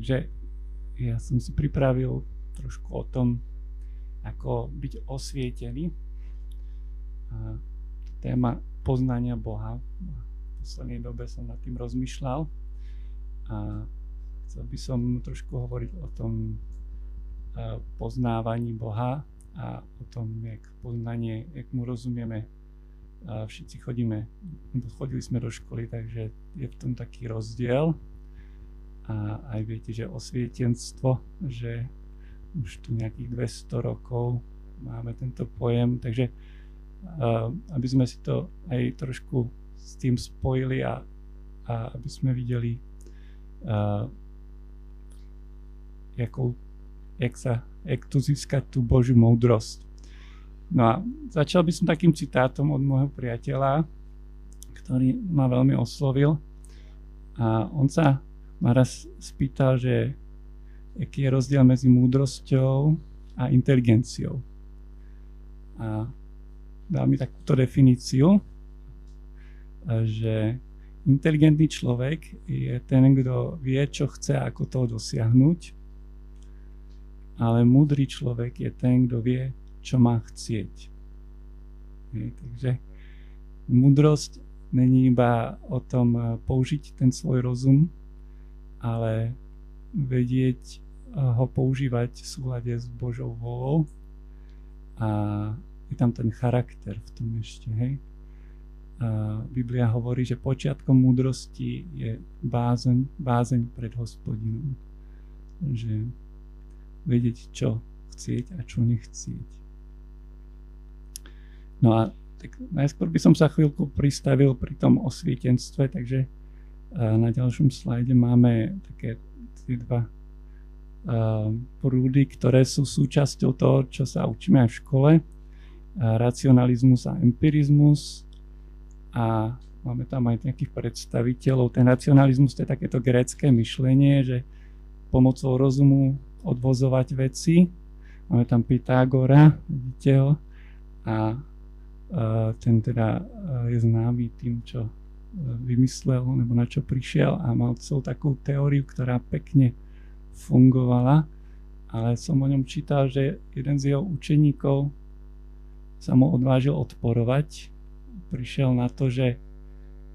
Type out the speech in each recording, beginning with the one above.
Takže ja som si pripravil trošku o tom, ako byť osvietený. A téma poznania Boha. V poslednej dobe som nad tým rozmýšľal a chcel by som trošku hovoriť o tom poznávaní Boha a o tom, jak poznanie, jak mu rozumieme. Všetci chodíme, chodili sme do školy, takže je v tom taký rozdiel. A aj viete, že osvietenstvo, že už tu nejakých 200 rokov máme tento pojem, takže aby sme si to aj trošku s tým spojili a, a aby sme videli, uh, jakou, jak, sa, jak tu získať tú Božiu moudrosť. No a začal by som takým citátom od môjho priateľa, ktorý ma veľmi oslovil. A on sa ma raz spýtal, že aký je rozdiel medzi múdrosťou a inteligenciou. A dal mi takúto definíciu, že inteligentný človek je ten, kto vie, čo chce, ako to dosiahnuť, ale múdry človek je ten, kto vie, čo má chcieť. Hej, takže múdrosť není iba o tom použiť ten svoj rozum, ale vedieť ho používať v súlade s Božou volou a je tam ten charakter v tom ešte, hej. A Biblia hovorí, že počiatkom múdrosti je bázeň, bázeň pred hospodinom. Že vedieť, čo chcieť a čo nechcieť. No a tak najskôr by som sa chvíľku pristavil pri tom osvietenstve, takže na ďalšom slajde máme také tie dva prúdy, ktoré sú súčasťou toho, čo sa učíme aj v škole. Racionalizmus a empirizmus. A máme tam aj nejakých predstaviteľov. Ten racionalizmus to je takéto grécké myšlenie, že pomocou rozumu odvozovať veci. Máme tam Pythagora, vidíte ho. A ten teda je známy tým, čo vymyslel, nebo na čo prišiel a mal celú takú teóriu, ktorá pekne fungovala, ale som o ňom čítal, že jeden z jeho učeníkov sa mu odvážil odporovať. Prišiel na to, že,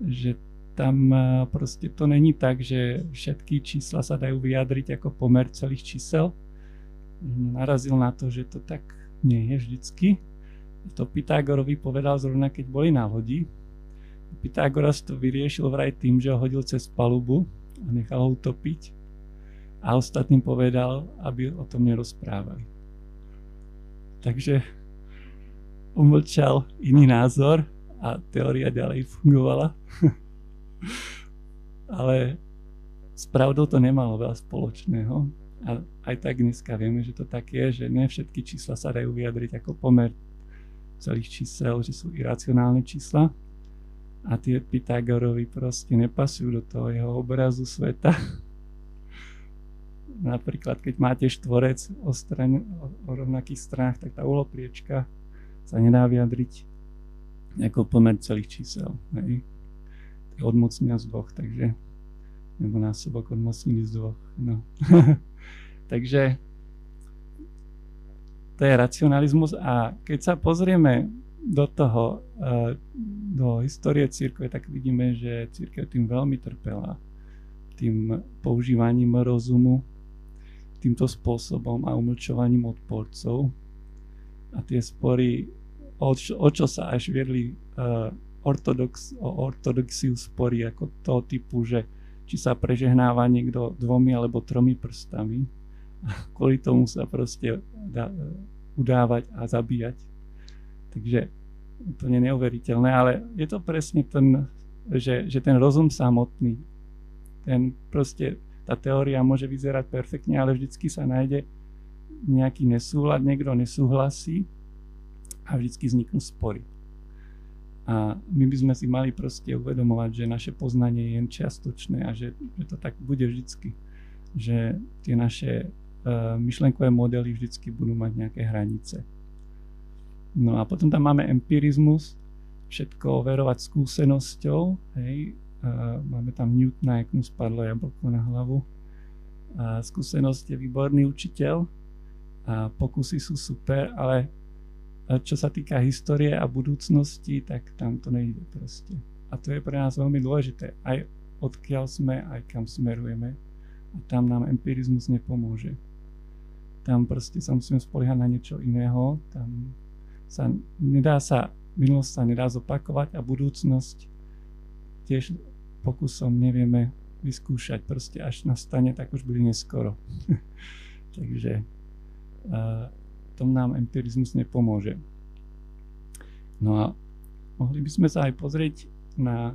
že tam e, proste to není tak, že všetky čísla sa dajú vyjadriť ako pomer celých čísel. Narazil na to, že to tak nie je vždycky. To Pythagorovi povedal zrovna, keď boli na lodi. Pythagoras to vyriešil vraj tým, že ho hodil cez palubu a nechal ho utopiť a ostatným povedal, aby o tom nerozprávali. Takže umlčal iný názor a teória ďalej fungovala. Ale s pravdou to nemalo veľa spoločného. A aj tak dneska vieme, že to tak je, že ne všetky čísla sa dajú vyjadriť ako pomer celých čísel, že sú iracionálne čísla. A tie Pythagorovi proste nepasujú do toho jeho obrazu sveta napríklad keď máte štvorec o, stran, o, o rovnakých stranách, tak tá ulopliečka sa nedá vyjadriť ako pomer celých čísel. Hej. To je odmocnia z dvoch, takže nebo násobok odmocnili z dvoch. No. takže to je racionalizmus a keď sa pozrieme do toho, e, do histórie církve, tak vidíme, že církev tým veľmi trpela, tým používaním rozumu, týmto spôsobom a umlčovaním odporcov. A tie spory, o čo, o čo sa až viedli uh, ortodox, o ortodoxiu spory ako toho typu, že či sa prežehnáva niekto dvomi alebo tromi prstami. A kvôli tomu sa proste dá uh, udávať a zabíjať. Takže úplne neuveriteľné, ale je to presne ten, že, že ten rozum samotný, ten proste tá teória môže vyzerať perfektne, ale vždycky sa nájde nejaký nesúhľad, niekto nesúhlasí a vždycky vzniknú spory. A my by sme si mali proste uvedomovať, že naše poznanie je jen čiastočné a že, že to tak bude vždycky. Že tie naše uh, myšlenkové modely vždycky budú mať nejaké hranice. No a potom tam máme empirizmus, všetko overovať skúsenosťou, hej, máme tam Newtona, jak mu spadlo jablko na hlavu. A skúsenosť je výborný učiteľ a pokusy sú super, ale čo sa týka histórie a budúcnosti, tak tam to nejde proste. A to je pre nás veľmi dôležité. Aj odkiaľ sme, aj kam smerujeme. A tam nám empirizmus nepomôže. Tam proste sa musíme spoliehať na niečo iného. Tam sa nedá sa, minulosť sa nedá zopakovať a budúcnosť tiež pokusom nevieme vyskúšať. Proste až nastane, tak už bude neskoro. Takže uh, tom nám empirizmus nepomôže. No a mohli by sme sa aj pozrieť na,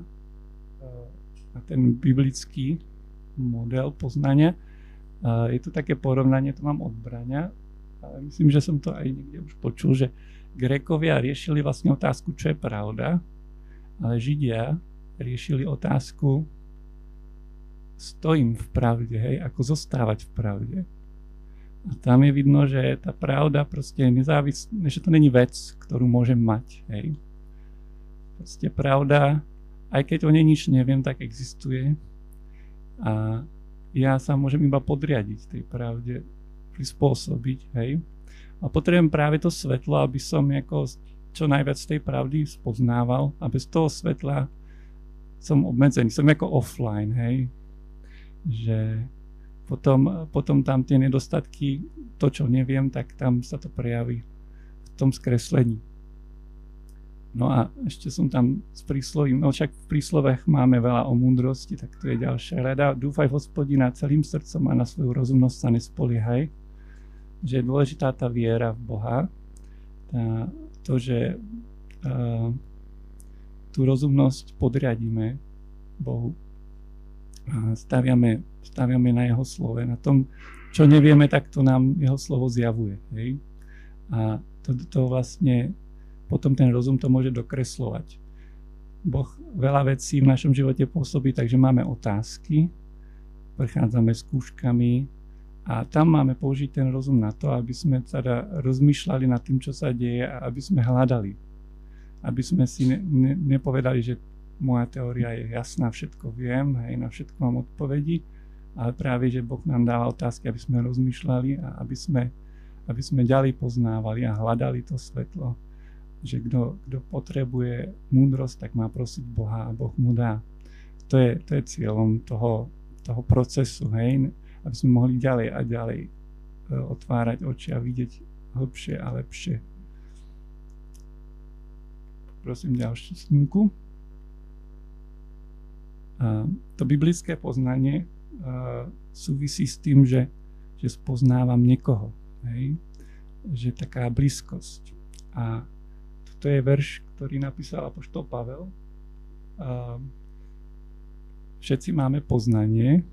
na ten biblický model poznania. Je to také porovnanie, to mám od Braňa, myslím, že som to aj niekde už počul, že Grékovia riešili vlastne otázku, čo je pravda, ale Židia riešili otázku, stojím v pravde, hej, ako zostávať v pravde. A tam je vidno, že tá pravda proste je nezávislá, že to není vec, ktorú môžem mať. Hej. Proste pravda, aj keď o nej nič neviem, tak existuje. A ja sa môžem iba podriadiť tej pravde, prispôsobiť, hej. A potrebujem práve to svetlo, aby som ako čo najviac tej pravdy spoznával a bez toho svetla som obmedzený, som ako offline, hej. Že potom, potom tam tie nedostatky, to čo neviem, tak tam sa to prejaví v tom skreslení. No a ešte som tam s príslovím, no však v príslovech máme veľa o múdrosti, tak to je ďalšia rada. Dúfaj hospodina celým srdcom a na svoju rozumnosť sa nespoliehaj. Že je dôležitá tá viera v Boha. Tá, to, že uh, tú rozumnosť podriadíme Bohu a staviame, staviame na jeho slove, na tom, čo nevieme, tak to nám jeho slovo zjavuje. Hej? A to, to vlastne, potom ten rozum to môže dokreslovať. Boh veľa vecí v našom živote pôsobí, takže máme otázky, prechádzame skúškami a tam máme použiť ten rozum na to, aby sme teda rozmýšľali nad tým, čo sa deje a aby sme hľadali. Aby sme si ne, ne, nepovedali, že moja teória je jasná, všetko viem, hej, na všetko mám odpovedi, ale práve, že Boh nám dáva otázky, aby sme rozmýšľali a aby sme, aby sme ďalej poznávali a hľadali to svetlo. Že kto, potrebuje múdrosť, tak má prosiť Boha a Boh mu dá. To je, to je cieľom toho, toho procesu, hej, aby sme mohli ďalej a ďalej e, otvárať oči a vidieť hlbšie a lepšie. Prosím ďalšiu snímku. To biblické poznanie súvisí s tým, že, že spoznávam niekoho. Hej? Že taká blízkosť. A toto je verš, ktorý napísal apoštol Pavel. Všetci máme poznanie,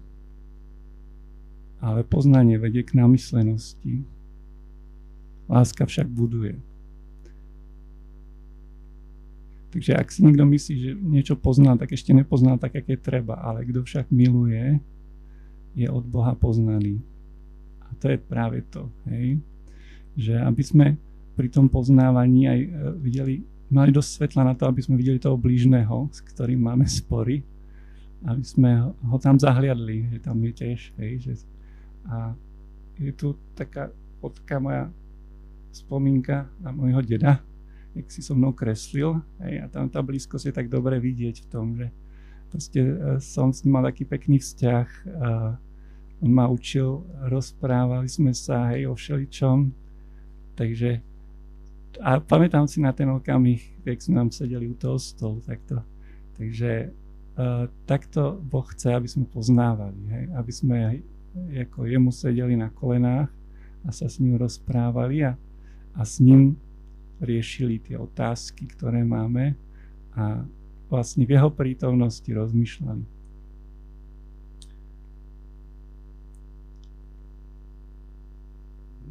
ale poznanie vedie k namyslenosti. Láska však buduje. Takže ak si niekto myslí, že niečo pozná, tak ešte nepozná tak, aké treba. Ale kto však miluje, je od Boha poznaný. A to je práve to, hej? Že aby sme pri tom poznávaní aj e, videli, mali dosť svetla na to, aby sme videli toho blížneho, s ktorým máme spory, aby sme ho tam zahliadli, že tam je tiež, hej, že a je tu taká fotka moja spomínka na môjho deda, jak si so mnou kreslil hej, a tam tá blízkosť je tak dobre vidieť v tom, že proste som s ním mal taký pekný vzťah, uh, on ma učil, rozprávali sme sa hej, o všeličom, takže a pamätám si na ten okamih, keď sme tam sedeli u toho stolu, takto. Takže uh, takto Boh chce, aby sme poznávali, hej, aby sme ako jemu sedeli na kolenách a sa s ním rozprávali a, a s ním riešili tie otázky, ktoré máme a vlastne v jeho prítomnosti rozmýšľali.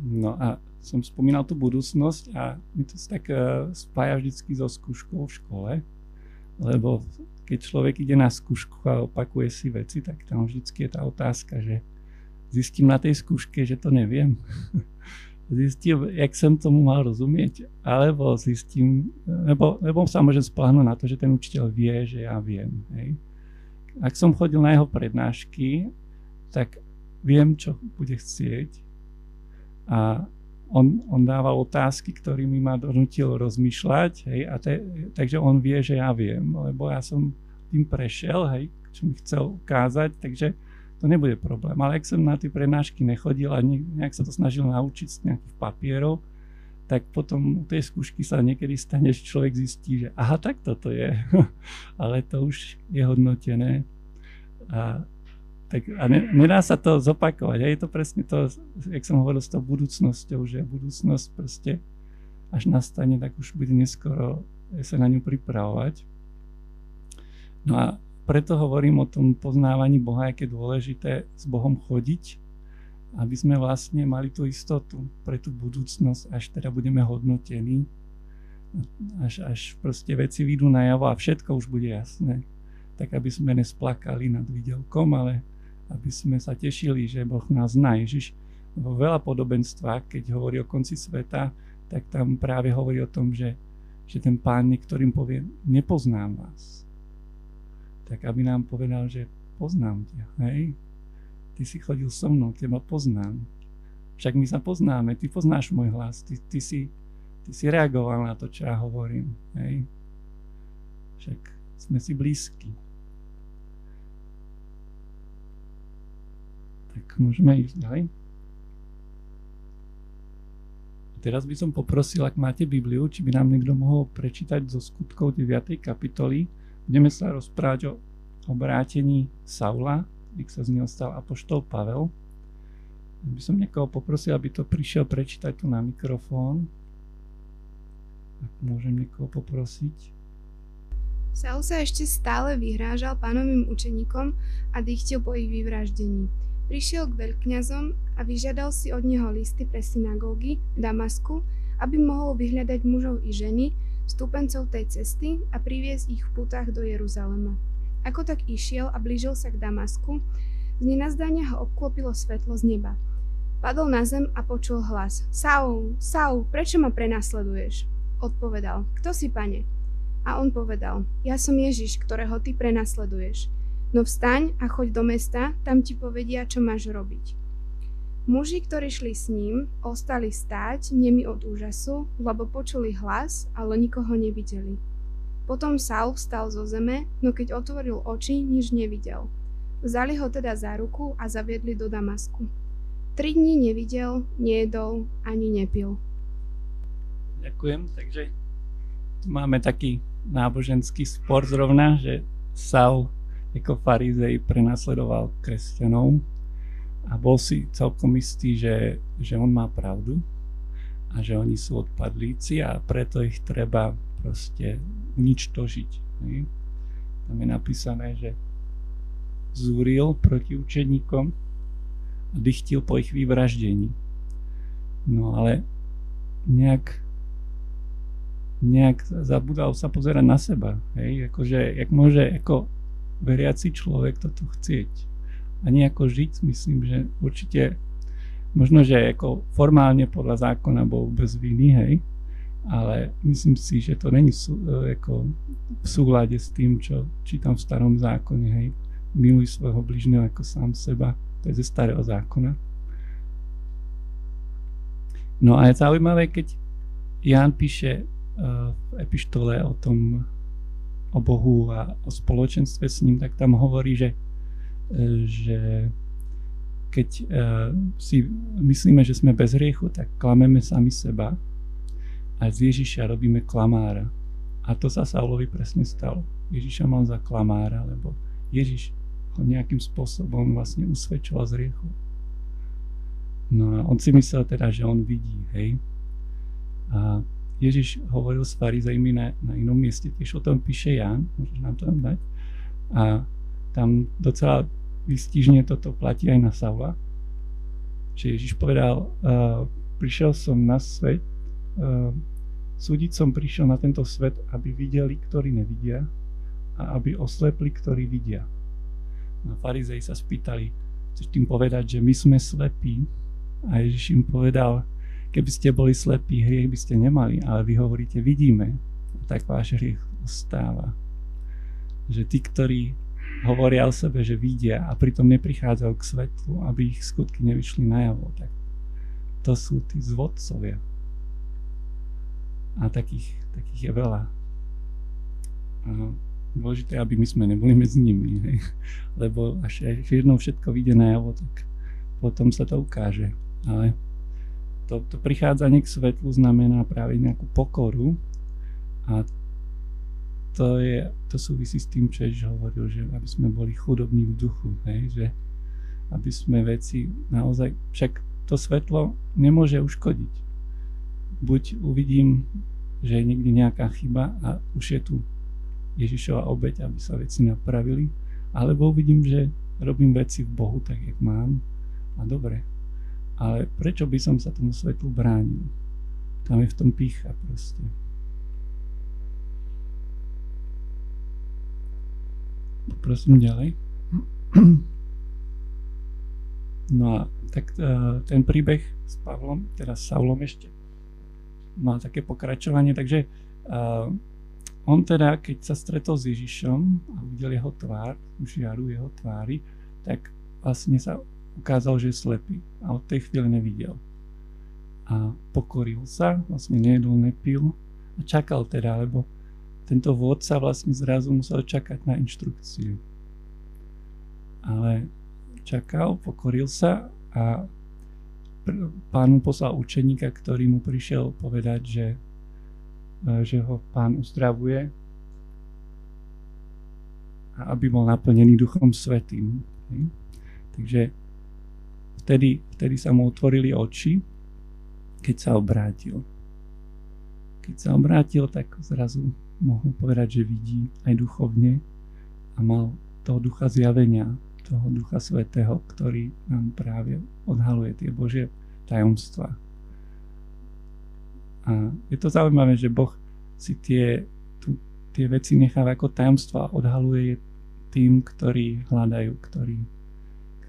No a som spomínal tú budúcnosť a mi to tak uh, spája vždycky so skúškou v škole, lebo keď človek ide na skúšku a opakuje si veci, tak tam vždycky je tá otázka, že zistím na tej skúške, že to neviem. zistím, jak som tomu mal rozumieť, alebo zistím, nebo, nebo sa môžem spláhnuť na to, že ten učiteľ vie, že ja viem. Hej. Ak som chodil na jeho prednášky, tak viem, čo bude chcieť a on, on dával otázky, ktorými ma donutil rozmýšľať, hej, a te, takže on vie, že ja viem, lebo ja som tým prešiel, hej, čo mi chcel ukázať, takže to nebude problém. Ale ak som na tie prednášky nechodil a nejak sa to snažil naučiť z nejakých papierov, tak potom u tej skúšky sa niekedy stane, že človek zistí, že aha, tak toto je. Ale to už je hodnotené. A tak, a ne, nedá sa to zopakovať. A je to presne to, jak som hovoril s tou budúcnosťou, že budúcnosť proste až nastane, tak už bude neskoro sa na ňu pripravovať. No a preto hovorím o tom poznávaní Boha, aké je dôležité s Bohom chodiť, aby sme vlastne mali tú istotu pre tú budúcnosť, až teda budeme hodnotení, až, až proste veci vyjdú najavo a všetko už bude jasné. Tak aby sme nesplakali nad videokom, ale aby sme sa tešili, že Boh nás zná. Ježiš vo veľa podobenstvách, keď hovorí o konci sveta, tak tam práve hovorí o tom, že, že ten pán niektorým povie, nepoznám vás. Tak aby nám povedal, že poznám ťa, hej? Ty si chodil so mnou, teba poznám. Však my sa poznáme, ty poznáš môj hlas, ty, ty, si, ty si reagoval na to, čo ja hovorím, hej? Však sme si blízki. Tak môžeme ísť ďalej. Teraz by som poprosil, ak máte Bibliu, či by nám niekto mohol prečítať zo skutkov 9. kapitoly. Budeme sa rozprávať o obrátení Saula, jak sa z neho stal apoštol Pavel. By som niekoho poprosil, aby to prišiel prečítať tu na mikrofón. Ak môžem niekoho poprosiť. Saul sa ešte stále vyhrážal pánovým učeníkom a dýchtil po ich vyvraždení. Prišiel k veľkňazom a vyžiadal si od neho listy pre synagógy v Damasku, aby mohol vyhľadať mužov i ženy, stúpencov tej cesty a priviesť ich v putách do Jeruzalema. Ako tak išiel a blížil sa k Damasku, z nenazdania ho obklopilo svetlo z neba. Padol na zem a počul hlas. Saul, Saul, prečo ma prenasleduješ? Odpovedal, kto si, pane? A on povedal, ja som Ježiš, ktorého ty prenasleduješ. No vstaň a choď do mesta, tam ti povedia, čo máš robiť. Muži, ktorí šli s ním, ostali stáť, nemi od úžasu, lebo počuli hlas, ale nikoho nevideli. Potom Saul vstal zo zeme, no keď otvoril oči, nič nevidel. Vzali ho teda za ruku a zaviedli do Damasku. Tri dní nevidel, nejedol ani nepil. Ďakujem, takže máme taký náboženský spor zrovna, že Saul ako farizej prenasledoval kresťanov a bol si celkom istý, že, že on má pravdu a že oni sú odpadlíci a preto ich treba proste uničtožiť. Ne? Tam je napísané, že zúril proti učeníkom a dychtil po ich vyvraždení. No ale nejak nejak zabudal sa pozerať na seba. Hej? Akože, jak môže ako veriaci človek toto chcieť. A nejako žiť, myslím, že určite možno, že ako formálne podľa zákona bol bez viny, hej, ale myslím si, že to není sú, e, ako v súlade s tým, čo čítam v starom zákone, hej, miluj svojho bližného ako sám seba, to je ze starého zákona. No a je zaujímavé, keď Ján píše uh, v epištole o tom o Bohu a o spoločenstve s ním, tak tam hovorí, že, e, že keď e, si myslíme, že sme bez hriechu, tak klameme sami seba a z Ježiša robíme klamára. A to sa Saulovi presne stalo. Ježiša mal za klamára, lebo Ježiš ho nejakým spôsobom vlastne usvedčoval z hriechu. No a on si myslel teda, že on vidí, hej. A Ježiš hovoril s farizejmi na, na inom mieste, tiež o tom píše Jan, môžeš nám to tam dať. A tam docela vystižne toto platí aj na Saula. Že Ježiš povedal, uh, prišiel som na svet, uh, súdiť som prišiel na tento svet, aby videli, ktorí nevidia a aby oslepli, ktorí vidia. No farizej sa spýtali, chceš tým povedať, že my sme slepí? A Ježiš im povedal, Keby ste boli slepí, hriech by ste nemali, ale vy hovoríte, vidíme, tak váš hriech ostáva. Že tí, ktorí hovoria o sebe, že vidia a pritom neprichádzajú k svetlu, aby ich skutky nevyšli najavo. Tak to sú tí zvodcovia. A takých, takých je veľa. A dôležité, aby my sme neboli medzi nimi. Hej. Lebo až, až jednou všetko vyjde najavo, tak potom sa to ukáže. Ale to, to prichádzanie k svetlu znamená práve nejakú pokoru a to, je, to súvisí s tým, čo Ježiš hovoril, že aby sme boli chudobní v duchu, hej, že aby sme veci naozaj, však to svetlo nemôže uškodiť. Buď uvidím, že je niekde nejaká chyba a už je tu Ježišova obeď, aby sa veci napravili, alebo uvidím, že robím veci v Bohu tak, jak mám a dobre. Ale prečo by som sa tomu svetlu bránil? Tam je v tom pícha proste. Prosím ďalej. No a tak uh, ten príbeh s Pavlom, s Saulom ešte, má také pokračovanie, takže uh, on teda, keď sa stretol s Ježišom a videl jeho tvár, žiaru jeho tvári, tak vlastne sa ukázal, že je slepý a od tej chvíle nevidel. A pokoril sa, vlastne nejedol, nepil a čakal teda, lebo tento vodca vlastne zrazu musel čakať na inštrukciu. Ale čakal, pokoril sa a pán poslal učeníka, ktorý mu prišiel povedať, že, e, že ho pán uzdravuje a aby bol naplnený Duchom Svetým. Takže vtedy, vtedy sa mu otvorili oči, keď sa obrátil. Keď sa obrátil, tak zrazu mohol povedať, že vidí aj duchovne a mal toho ducha zjavenia, toho ducha svetého, ktorý nám práve odhaluje tie Božie tajomstva. A je to zaujímavé, že Boh si tie, tu, tie veci necháva ako tajomstva a odhaluje je tým, ktorí hľadajú, ktorí,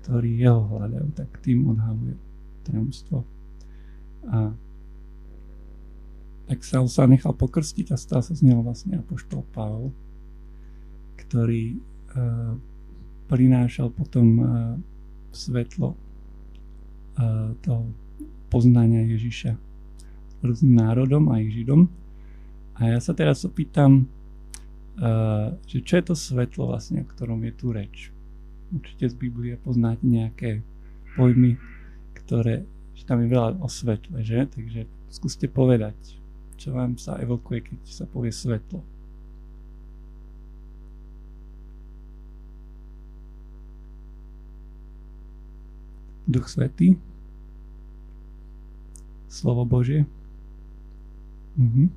ktorí jeho hľadajú, tak tým odhaluje tajomstvo. A tak sa sa nechal pokrstiť a stal sa z neho vlastne apoštol Pavol, ktorý uh, prinášal potom uh, svetlo uh, toho poznania Ježiša rôznym národom aj Židom. A ja sa teraz opýtam, uh, že čo je to svetlo vlastne, o ktorom je tu reč. Určite z Biblie poznáte nejaké pojmy, ktoré, že tam je veľa o svetle, že? Takže skúste povedať, čo vám sa evokuje, keď sa povie svetlo. Duch Svetý, Slovo Božie. Mhm.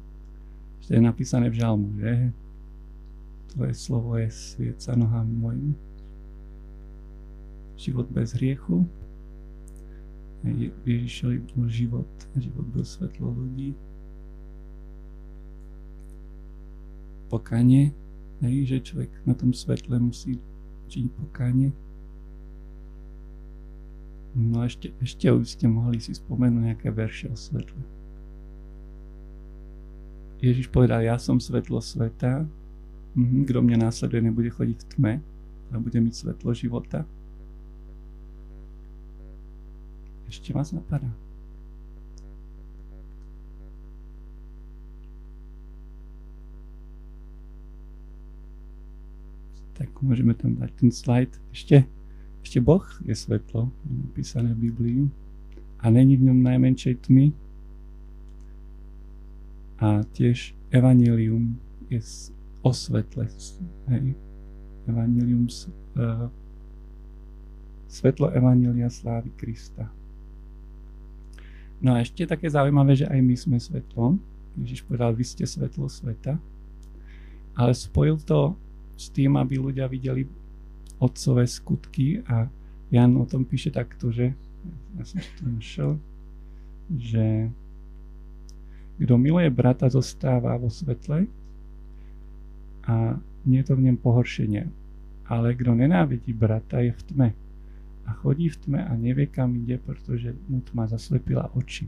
To je napísané v žalmu, že? Tvoje slovo je svieca nohám mojim. Život bez hriechu. Ježišovi bol život, život byl svetlo ľudí. Pokanie, hej, že človek na tom svetle musí činiť pokánie. No a ešte, ešte už ste mohli si spomenúť nejaké verše o svetle. Ježiš povedal, ja som svetlo sveta, mhm, kto mňa následuje, nebude chodiť v tme, ale bude mať svetlo života. Ešte vás napadá. Tak môžeme tam dať ten slajd. Ešte, ešte Boh je svetlo, napísané v Biblii a není v ňom najmenšej tmy. A tiež evanilium je o svetle. Hej. Evanilium, uh, svetlo Evanília slávy Krista. No a ešte také zaujímavé, že aj my sme svetlo. Ježiš povedal, vy ste svetlo sveta. Ale spojil to s tým, aby ľudia videli otcové skutky a Jan o tom píše takto, že ja som to našiel, že kto miluje brata, zostáva vo svetle a nie je to v ňom pohoršenie. Ale kto nenávidí brata, je v tme a chodí v tme a nevie, kam ide, pretože mu tma zaslepila oči.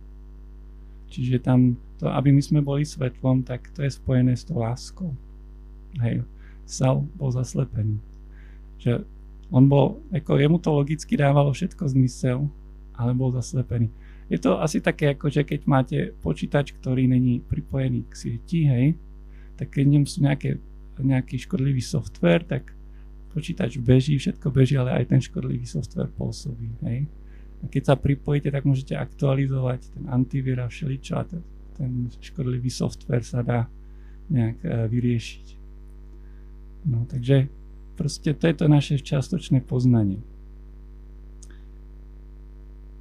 Čiže tam to, aby my sme boli svetlom, tak to je spojené s tou láskou. Hej. Saul bol zaslepený. Že on bol, ako jemu to logicky dávalo všetko zmysel, ale bol zaslepený. Je to asi také, ako že keď máte počítač, ktorý není pripojený k sieti, hej, tak keď ňom sú nejaké, nejaký škodlivý software, tak počítač beží, všetko beží, ale aj ten škodlivý software pôsobí, hej. A keď sa pripojíte, tak môžete aktualizovať ten antivír a všeličo a ten, ten škodlivý software sa dá nejak e, vyriešiť. No takže proste to je to naše častočné poznanie.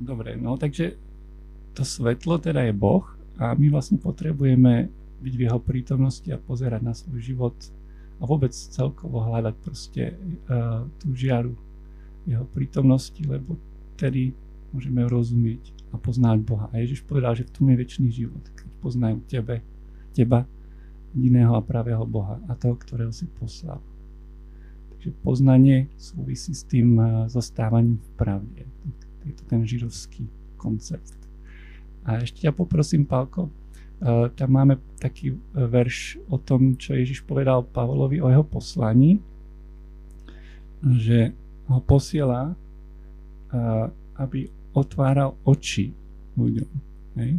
Dobre, no takže to svetlo teda je Boh a my vlastne potrebujeme byť v jeho prítomnosti a pozerať na svoj život a vôbec celkovo hľadať proste uh, tú žiaru jeho prítomnosti, lebo tedy môžeme rozumieť a poznať Boha. A Ježiš povedal, že v tom je väčší život, keď poznajú tebe, teba, jediného a pravého Boha a toho, ktorého si poslal. Takže poznanie súvisí s tým uh, zostávaním v pravde. Je to ten žirovský koncept. A ešte ťa poprosím, Pálko, uh, tam máme taký verš o tom, čo Ježiš povedal Pavlovi o jeho poslaní, že ho posiela, aby otváral oči ľuďom. Hej?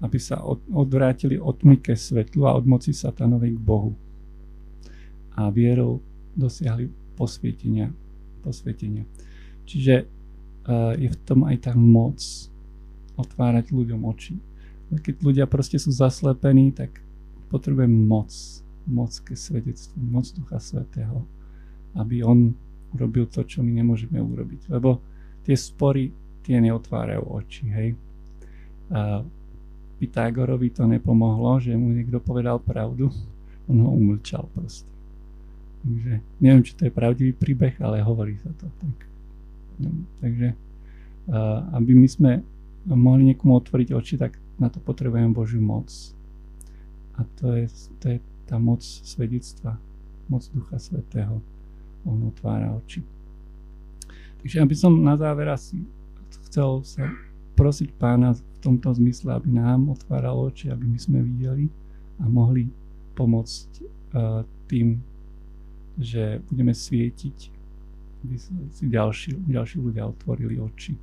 Aby sa od, odvrátili od tmy ke svetlu a od moci satanovej k Bohu. A vierou dosiahli posvietenia. posvietenia. Čiže uh, je v tom aj tá moc otvárať ľuďom oči. Keď ľudia proste sú zaslepení, tak potrebujem moc. Moc ke svedectvu, moc Ducha Svetého, aby On urobil to, čo my nemôžeme urobiť. Lebo tie spory, tie neotvárajú oči, hej. A Pythagorovi to nepomohlo, že mu niekto povedal pravdu, on ho umlčal proste. Takže neviem, či to je pravdivý príbeh, ale hovorí sa to tak. No, takže aby my sme mohli niekomu otvoriť oči, tak na to potrebujeme Božiu moc. A to je, to je tá moc svedectva, moc Ducha Svetého. On otvára oči. Takže aby som na záver asi chcel sa prosiť pána v tomto zmysle, aby nám otváral oči, aby my sme videli a mohli pomôcť uh, tým, že budeme svietiť, aby si ďalší, ďalší ľudia otvorili oči.